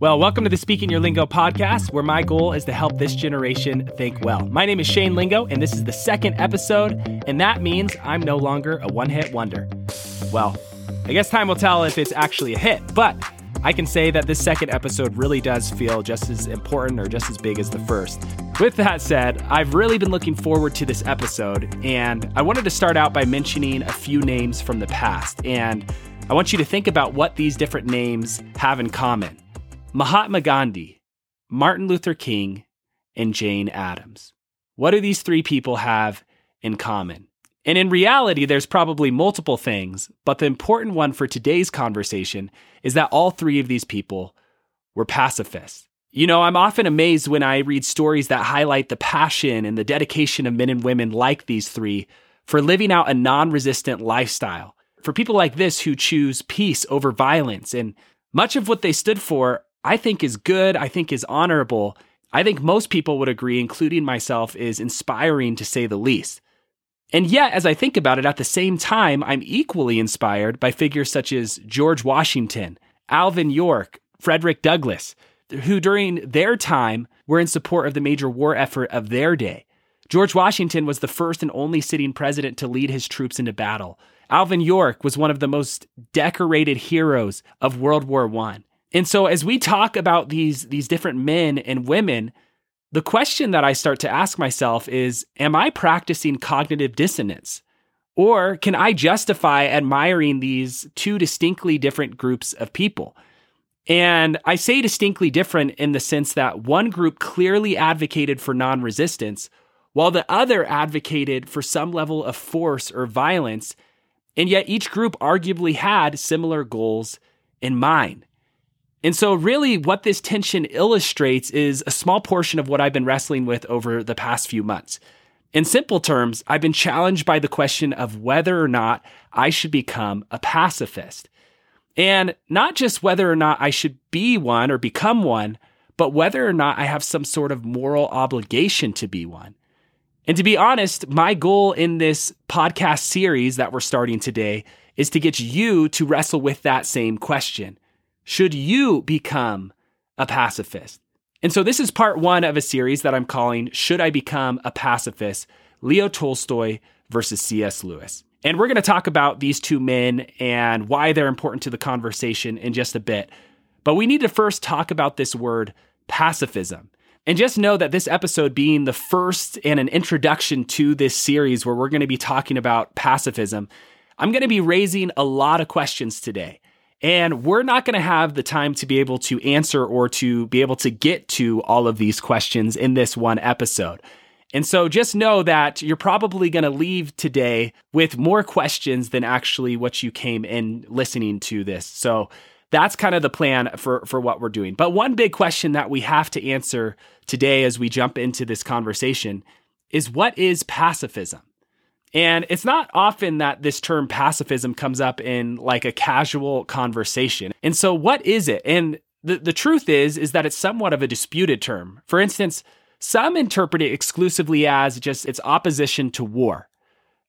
Well, welcome to the Speaking Your Lingo podcast, where my goal is to help this generation think well. My name is Shane Lingo, and this is the second episode, and that means I'm no longer a one hit wonder. Well, I guess time will tell if it's actually a hit, but I can say that this second episode really does feel just as important or just as big as the first. With that said, I've really been looking forward to this episode, and I wanted to start out by mentioning a few names from the past. And I want you to think about what these different names have in common. Mahatma Gandhi, Martin Luther King, and Jane Addams. What do these three people have in common? And in reality, there's probably multiple things, but the important one for today's conversation is that all three of these people were pacifists. You know, I'm often amazed when I read stories that highlight the passion and the dedication of men and women like these three for living out a non resistant lifestyle. For people like this who choose peace over violence, and much of what they stood for I think is good, I think is honorable. I think most people would agree, including myself, is inspiring to say the least. And yet, as I think about it, at the same time, I'm equally inspired by figures such as George Washington, Alvin York, Frederick Douglass, who during their time were in support of the major war effort of their day. George Washington was the first and only sitting president to lead his troops into battle. Alvin York was one of the most decorated heroes of World War I. And so as we talk about these these different men and women, the question that I start to ask myself is am I practicing cognitive dissonance? Or can I justify admiring these two distinctly different groups of people? And I say distinctly different in the sense that one group clearly advocated for non resistance, while the other advocated for some level of force or violence. And yet each group arguably had similar goals in mind. And so, really, what this tension illustrates is a small portion of what I've been wrestling with over the past few months. In simple terms, I've been challenged by the question of whether or not I should become a pacifist. And not just whether or not I should be one or become one, but whether or not I have some sort of moral obligation to be one. And to be honest, my goal in this podcast series that we're starting today is to get you to wrestle with that same question should you become a pacifist? And so this is part one of a series that I'm calling Should I Become a Pacifist? Leo Tolstoy versus C.S. Lewis. And we're going to talk about these two men and why they're important to the conversation in just a bit. But we need to first talk about this word pacifism. And just know that this episode being the first and an introduction to this series where we're going to be talking about pacifism, I'm going to be raising a lot of questions today. And we're not going to have the time to be able to answer or to be able to get to all of these questions in this one episode. And so just know that you're probably going to leave today with more questions than actually what you came in listening to this. So that's kind of the plan for, for what we're doing. But one big question that we have to answer today as we jump into this conversation is what is pacifism? And it's not often that this term pacifism comes up in like a casual conversation. And so what is it? And the, the truth is is that it's somewhat of a disputed term. For instance, some interpret it exclusively as just its opposition to war.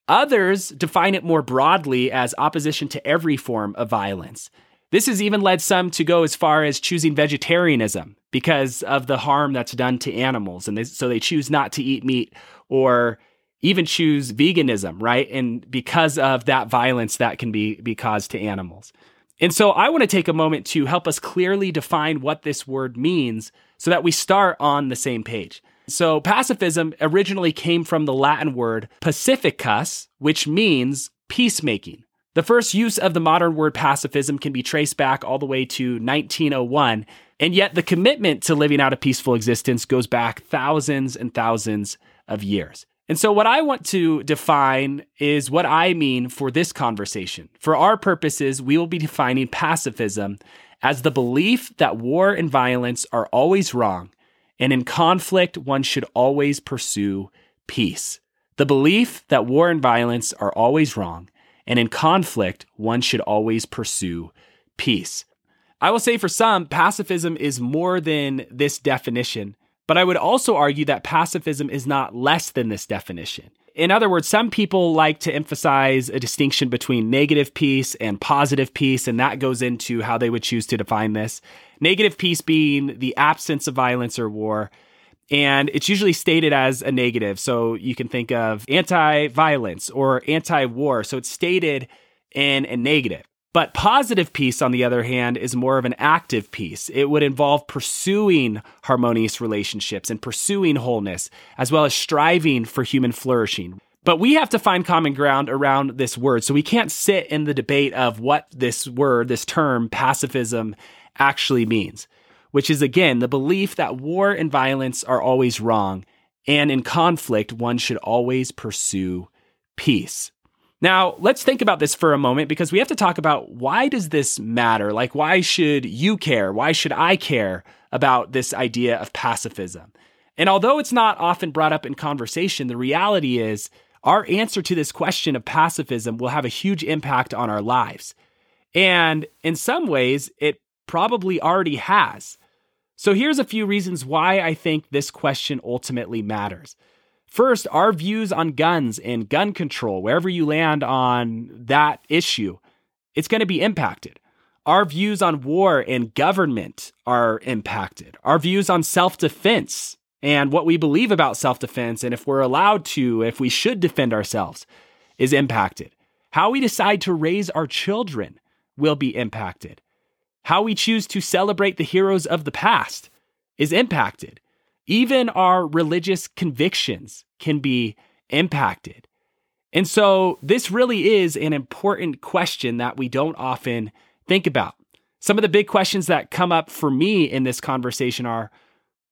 Others define it more broadly as opposition to every form of violence. This has even led some to go as far as choosing vegetarianism because of the harm that's done to animals. And they, so they choose not to eat meat or even choose veganism, right? And because of that violence that can be, be caused to animals. And so I want to take a moment to help us clearly define what this word means so that we start on the same page. So pacifism originally came from the Latin word pacificus, which means peacemaking. The first use of the modern word pacifism can be traced back all the way to 1901, and yet the commitment to living out a peaceful existence goes back thousands and thousands of years. And so, what I want to define is what I mean for this conversation. For our purposes, we will be defining pacifism as the belief that war and violence are always wrong, and in conflict, one should always pursue peace. The belief that war and violence are always wrong, and in conflict, one should always pursue peace. I will say for some, pacifism is more than this definition but I would also argue that pacifism is not less than this definition. In other words, some people like to emphasize a distinction between negative peace and positive peace, and that goes into how they would choose to define this. Negative peace being the absence of violence or war. And it's usually stated as a negative. So you can think of anti violence or anti war. So it's stated in a negative. But positive peace, on the other hand, is more of an active peace. It would involve pursuing harmonious relationships and pursuing wholeness, as well as striving for human flourishing. But we have to find common ground around this word. So we can't sit in the debate of what this word, this term, pacifism, actually means, which is again the belief that war and violence are always wrong. And in conflict, one should always pursue peace. Now, let's think about this for a moment because we have to talk about why does this matter? Like why should you care? Why should I care about this idea of pacifism? And although it's not often brought up in conversation, the reality is our answer to this question of pacifism will have a huge impact on our lives. And in some ways, it probably already has. So here's a few reasons why I think this question ultimately matters. First, our views on guns and gun control, wherever you land on that issue, it's going to be impacted. Our views on war and government are impacted. Our views on self defense and what we believe about self defense and if we're allowed to, if we should defend ourselves, is impacted. How we decide to raise our children will be impacted. How we choose to celebrate the heroes of the past is impacted. Even our religious convictions can be impacted. And so, this really is an important question that we don't often think about. Some of the big questions that come up for me in this conversation are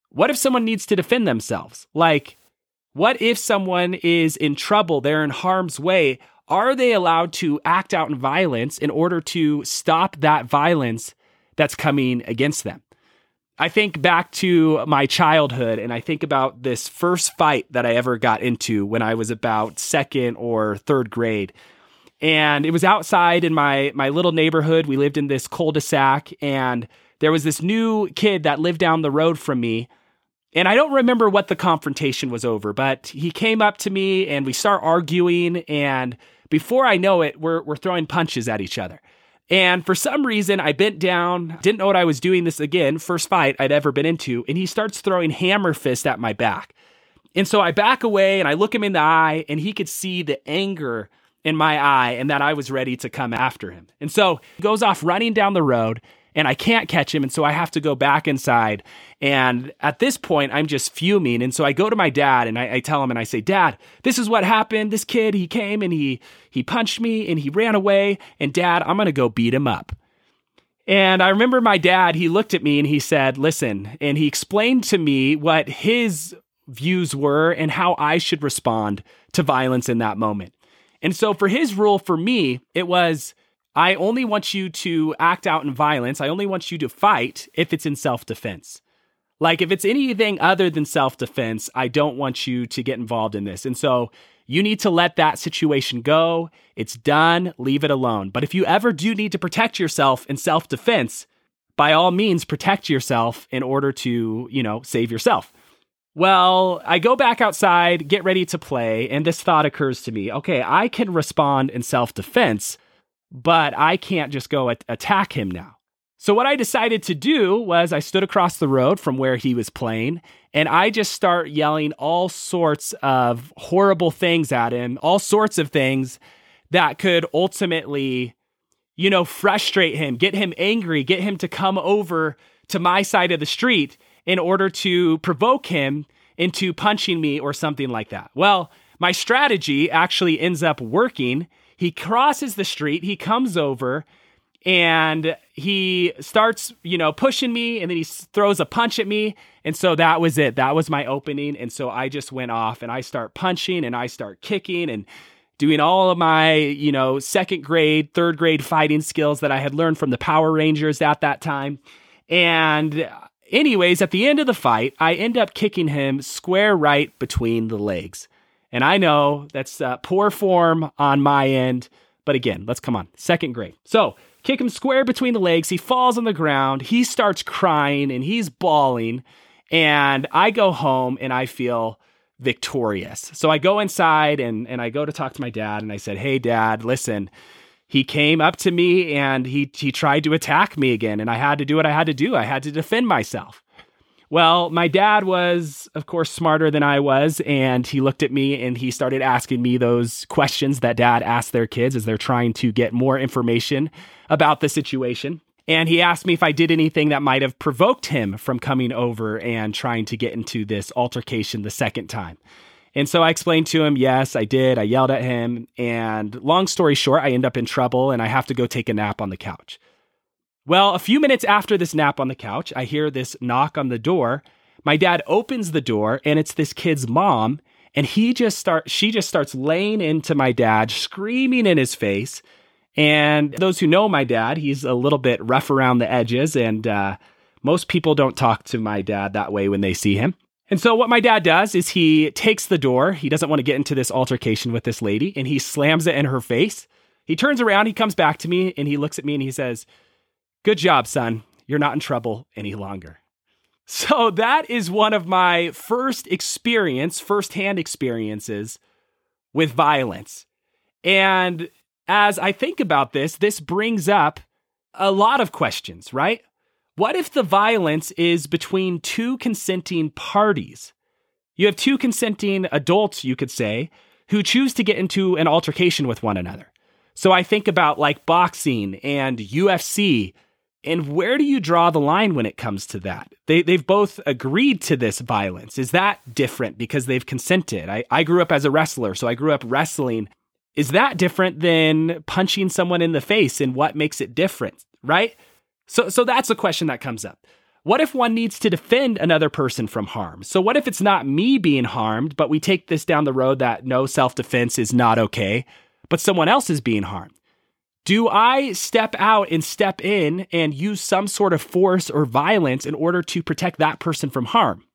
what if someone needs to defend themselves? Like, what if someone is in trouble, they're in harm's way? Are they allowed to act out in violence in order to stop that violence that's coming against them? I think back to my childhood and I think about this first fight that I ever got into when I was about second or third grade. And it was outside in my my little neighborhood. We lived in this cul-de-sac and there was this new kid that lived down the road from me. And I don't remember what the confrontation was over, but he came up to me and we start arguing and before I know it, we're we're throwing punches at each other. And for some reason, I bent down, didn't know what I was doing this again, first fight I'd ever been into, and he starts throwing hammer fist at my back. And so I back away and I look him in the eye, and he could see the anger in my eye and that I was ready to come after him. And so he goes off running down the road and I can't catch him. And so I have to go back inside. And at this point, I'm just fuming. And so I go to my dad and I, I, tell him and I say, Dad, this is what happened. This kid, he came and he he punched me and he ran away. And dad, I'm gonna go beat him up. And I remember my dad, he looked at me and he said, Listen, and he explained to me what his views were and how I should respond to violence in that moment. And so for his rule for me, it was I only want you to act out in violence. I only want you to fight if it's in self defense. Like, if it's anything other than self defense, I don't want you to get involved in this. And so you need to let that situation go. It's done. Leave it alone. But if you ever do need to protect yourself in self defense, by all means, protect yourself in order to, you know, save yourself. Well, I go back outside, get ready to play, and this thought occurs to me okay, I can respond in self defense but I can't just go at- attack him now. So, what I decided to do was I stood across the road from where he was playing and I just start yelling all sorts of horrible things at him, all sorts of things that could ultimately, you know, frustrate him, get him angry, get him to come over to my side of the street in order to provoke him into punching me or something like that. Well, my strategy actually ends up working he crosses the street, he comes over, and he starts, you know, pushing me, and then he throws a punch at me. And so that was it. That was my opening. And so I just went off and I start punching and I start kicking and doing all of my, you know, second grade, third grade fighting skills that I had learned from the Power Rangers at that time. And anyways, at the end of the fight, I end up kicking him square right between the legs. And I know that's uh, poor form on my end. But again, let's come on. Second grade. So kick him square between the legs. He falls on the ground. He starts crying and he's bawling. And I go home and I feel victorious. So I go inside and, and I go to talk to my dad and I said, Hey, dad, listen, he came up to me and he he tried to attack me again and I had to do what I had to do. I had to defend myself. Well, my dad was of course smarter than I was and he looked at me and he started asking me those questions that dad asks their kids as they're trying to get more information about the situation. And he asked me if I did anything that might have provoked him from coming over and trying to get into this altercation the second time. And so I explained to him, yes, I did. I yelled at him. And long story short, I end up in trouble and I have to go take a nap on the couch. Well, a few minutes after this nap on the couch, I hear this knock on the door. My dad opens the door and it's this kid's mom. And he just start she just starts laying into my dad, screaming in his face. And those who know my dad, he's a little bit rough around the edges, and uh, most people don't talk to my dad that way when they see him. And so, what my dad does is he takes the door. He doesn't want to get into this altercation with this lady and he slams it in her face. He turns around, he comes back to me and he looks at me and he says, Good job, son. You're not in trouble any longer. So, that is one of my first experience, firsthand experiences with violence. And as I think about this, this brings up a lot of questions, right? What if the violence is between two consenting parties? You have two consenting adults, you could say, who choose to get into an altercation with one another. So I think about like boxing and UFC. And where do you draw the line when it comes to that? They, they've both agreed to this violence. Is that different because they've consented? I, I grew up as a wrestler, so I grew up wrestling. Is that different than punching someone in the face? And what makes it different, right? So, so that's a question that comes up. What if one needs to defend another person from harm? So, what if it's not me being harmed, but we take this down the road that no self defense is not okay, but someone else is being harmed? Do I step out and step in and use some sort of force or violence in order to protect that person from harm?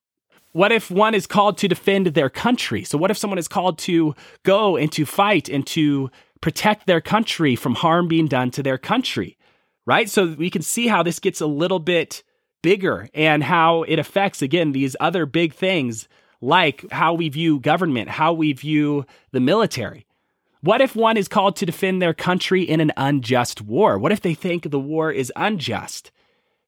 What if one is called to defend their country? So, what if someone is called to go and to fight and to protect their country from harm being done to their country? right? So we can see how this gets a little bit bigger and how it affects, again, these other big things like how we view government, how we view the military. What if one is called to defend their country in an unjust war? What if they think the war is unjust?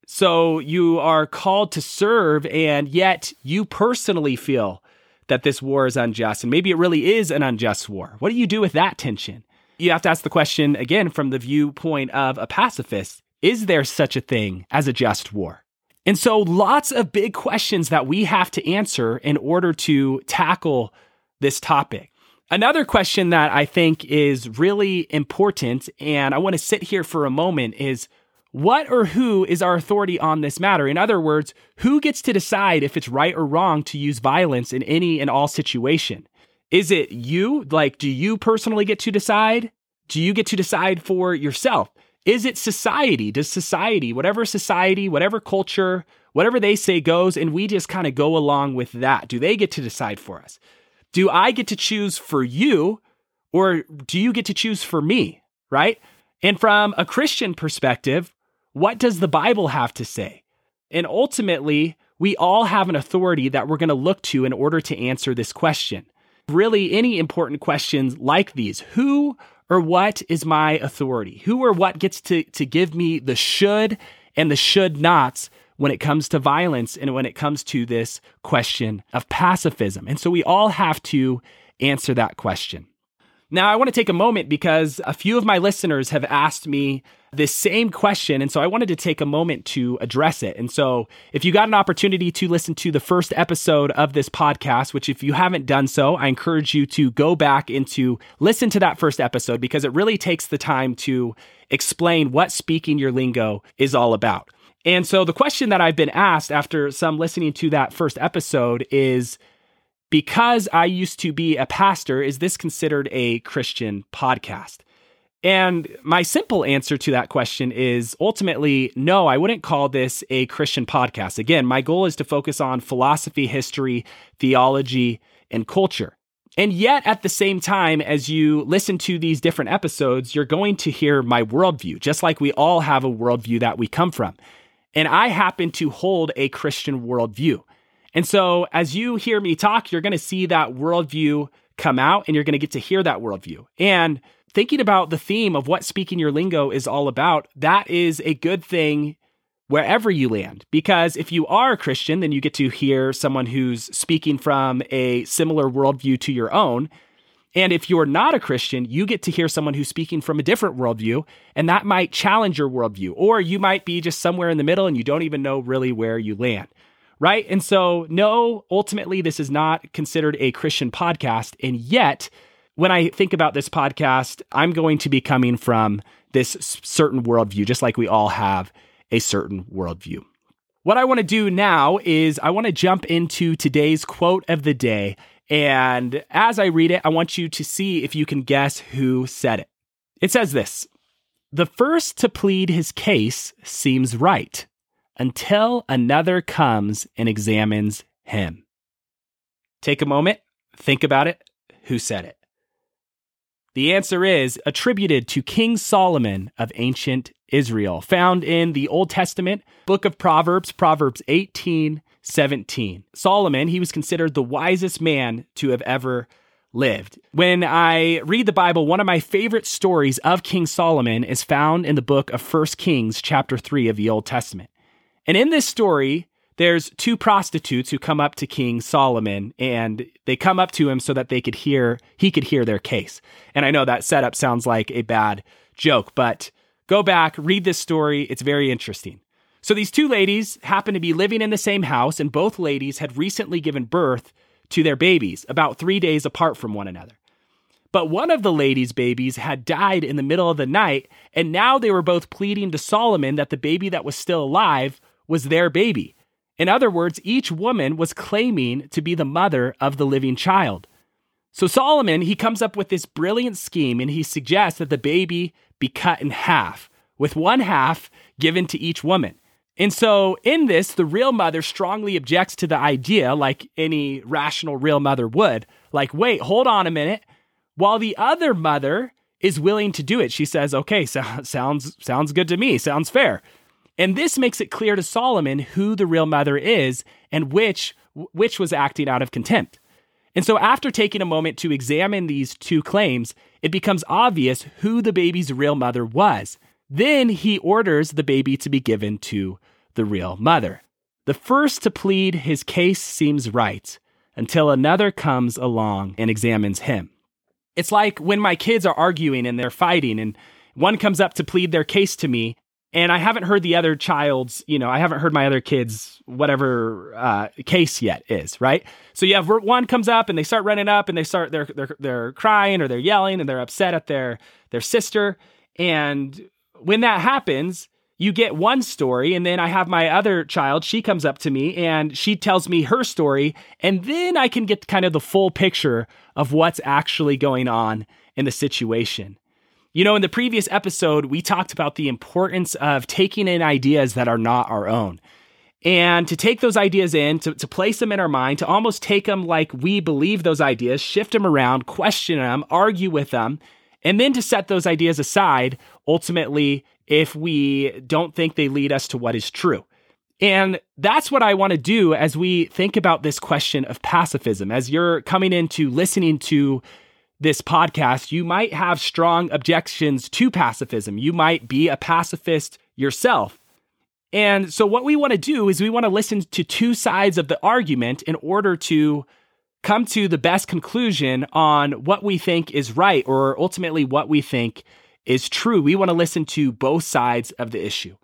So you are called to serve, and yet you personally feel that this war is unjust, and maybe it really is an unjust war. What do you do with that tension? you have to ask the question again from the viewpoint of a pacifist is there such a thing as a just war? And so, lots of big questions that we have to answer in order to tackle this topic. Another question that I think is really important, and I want to sit here for a moment, is what or who is our authority on this matter? In other words, who gets to decide if it's right or wrong to use violence in any and all situation? Is it you? Like, do you personally get to decide? Do you get to decide for yourself? Is it society? Does society, whatever society, whatever culture, whatever they say goes, and we just kind of go along with that? Do they get to decide for us? Do I get to choose for you, or do you get to choose for me? Right? And from a Christian perspective, what does the Bible have to say? And ultimately, we all have an authority that we're going to look to in order to answer this question really any important questions like these. Who or what is my authority? Who or what gets to, to give me the should and the should nots when it comes to violence and when it comes to this question of pacifism? And so we all have to answer that question. Now, I want to take a moment because a few of my listeners have asked me this same question. And so I wanted to take a moment to address it. And so if you got an opportunity to listen to the first episode of this podcast, which if you haven't done so, I encourage you to go back and to listen to that first episode because it really takes the time to explain what speaking your lingo is all about. And so the question that I've been asked after some listening to that first episode is, because I used to be a pastor, is this considered a Christian podcast? And my simple answer to that question is ultimately no, I wouldn't call this a Christian podcast. Again, my goal is to focus on philosophy, history, theology, and culture. And yet, at the same time, as you listen to these different episodes, you're going to hear my worldview, just like we all have a worldview that we come from. And I happen to hold a Christian worldview. And so, as you hear me talk, you're going to see that worldview come out and you're going to get to hear that worldview. And thinking about the theme of what speaking your lingo is all about, that is a good thing wherever you land. Because if you are a Christian, then you get to hear someone who's speaking from a similar worldview to your own. And if you're not a Christian, you get to hear someone who's speaking from a different worldview, and that might challenge your worldview. Or you might be just somewhere in the middle and you don't even know really where you land. Right. And so, no, ultimately, this is not considered a Christian podcast. And yet, when I think about this podcast, I'm going to be coming from this certain worldview, just like we all have a certain worldview. What I want to do now is I want to jump into today's quote of the day. And as I read it, I want you to see if you can guess who said it. It says this The first to plead his case seems right until another comes and examines him. Take a moment, think about it. Who said it? The answer is attributed to King Solomon of ancient Israel, found in the Old Testament book of Proverbs, Proverbs 18 17. Solomon, he was considered the wisest man to have ever lived. When I read the Bible, one of my favorite stories of King Solomon is found in the book of First Kings, chapter 3 of the Old Testament. And in this story, there's two prostitutes who come up to King Solomon and they come up to him so that they could hear he could hear their case. And I know that setup sounds like a bad joke, but go back, read this story, it's very interesting. So these two ladies happened to be living in the same house and both ladies had recently given birth to their babies about 3 days apart from one another. But one of the ladies' babies had died in the middle of the night, and now they were both pleading to Solomon that the baby that was still alive was their baby. In other words, each woman was claiming to be the mother of the living child. So Solomon, he comes up with this brilliant scheme and he suggests that the baby be cut in half, with one half given to each woman. And so in this, the real mother strongly objects to the idea, like any rational real mother would. Like, wait, hold on a minute. While the other mother is willing to do it, she says, okay, so, sounds, sounds good to me, sounds fair. And this makes it clear to Solomon who the real mother is and which which was acting out of contempt. And so after taking a moment to examine these two claims, it becomes obvious who the baby's real mother was. Then he orders the baby to be given to the real mother. The first to plead his case seems right until another comes along and examines him. It's like when my kids are arguing and they're fighting, and one comes up to plead their case to me, and I haven't heard the other child's, you know, I haven't heard my other kids whatever uh, case yet is right. So you have one comes up and they start running up and they start they're they're they're crying or they're yelling and they're upset at their their sister. And when that happens, you get one story and then I have my other child, she comes up to me and she tells me her story and then I can get kind of the full picture of what's actually going on in the situation. You know, in the previous episode, we talked about the importance of taking in ideas that are not our own. And to take those ideas in, to, to place them in our mind, to almost take them like we believe those ideas, shift them around, question them, argue with them, and then to set those ideas aside, ultimately, if we don't think they lead us to what is true. And that's what I want to do as we think about this question of pacifism. As you're coming into listening to this podcast, you might have strong objections to pacifism. You might be a pacifist yourself. And so, what we want to do is we want to listen to two sides of the argument in order to come to the best conclusion on what we think is right or ultimately what we think is true. We want to listen to both sides of the issue.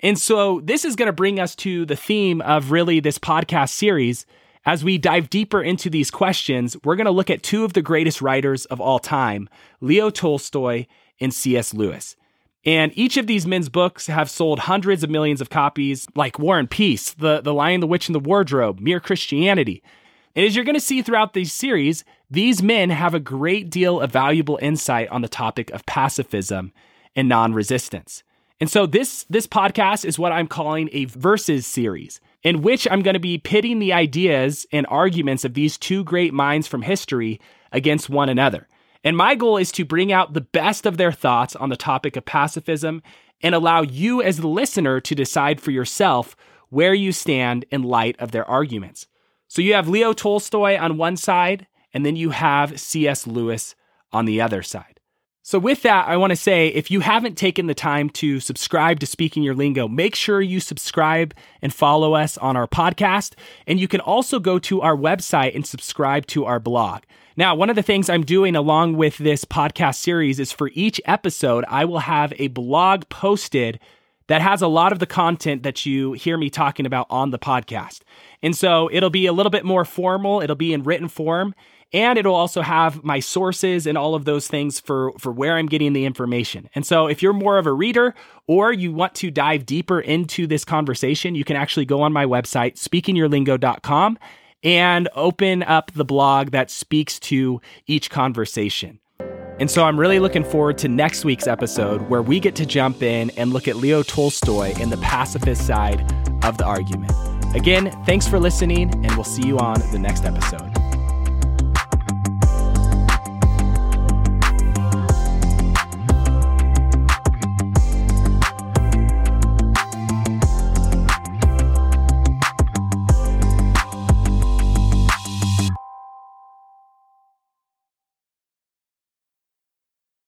And so, this is going to bring us to the theme of really this podcast series as we dive deeper into these questions, we're going to look at two of the greatest writers of all time, Leo Tolstoy and C.S. Lewis. And each of these men's books have sold hundreds of millions of copies, like War and Peace, The, the Lion, the Witch, and the Wardrobe, Mere Christianity. And as you're going to see throughout these series, these men have a great deal of valuable insight on the topic of pacifism and non resistance. And so this, this podcast is what I'm calling a verses series in which I'm going to be pitting the ideas and arguments of these two great minds from history against one another. And my goal is to bring out the best of their thoughts on the topic of pacifism and allow you, as the listener, to decide for yourself where you stand in light of their arguments. So you have Leo Tolstoy on one side, and then you have C.S. Lewis on the other side. So, with that, I want to say if you haven't taken the time to subscribe to Speaking Your Lingo, make sure you subscribe and follow us on our podcast. And you can also go to our website and subscribe to our blog. Now, one of the things I'm doing along with this podcast series is for each episode, I will have a blog posted that has a lot of the content that you hear me talking about on the podcast. And so it'll be a little bit more formal, it'll be in written form and it'll also have my sources and all of those things for for where I'm getting the information. And so if you're more of a reader or you want to dive deeper into this conversation, you can actually go on my website speakingyourlingo.com and open up the blog that speaks to each conversation. And so I'm really looking forward to next week's episode where we get to jump in and look at Leo Tolstoy and the pacifist side of the argument. Again, thanks for listening, and we'll see you on the next episode.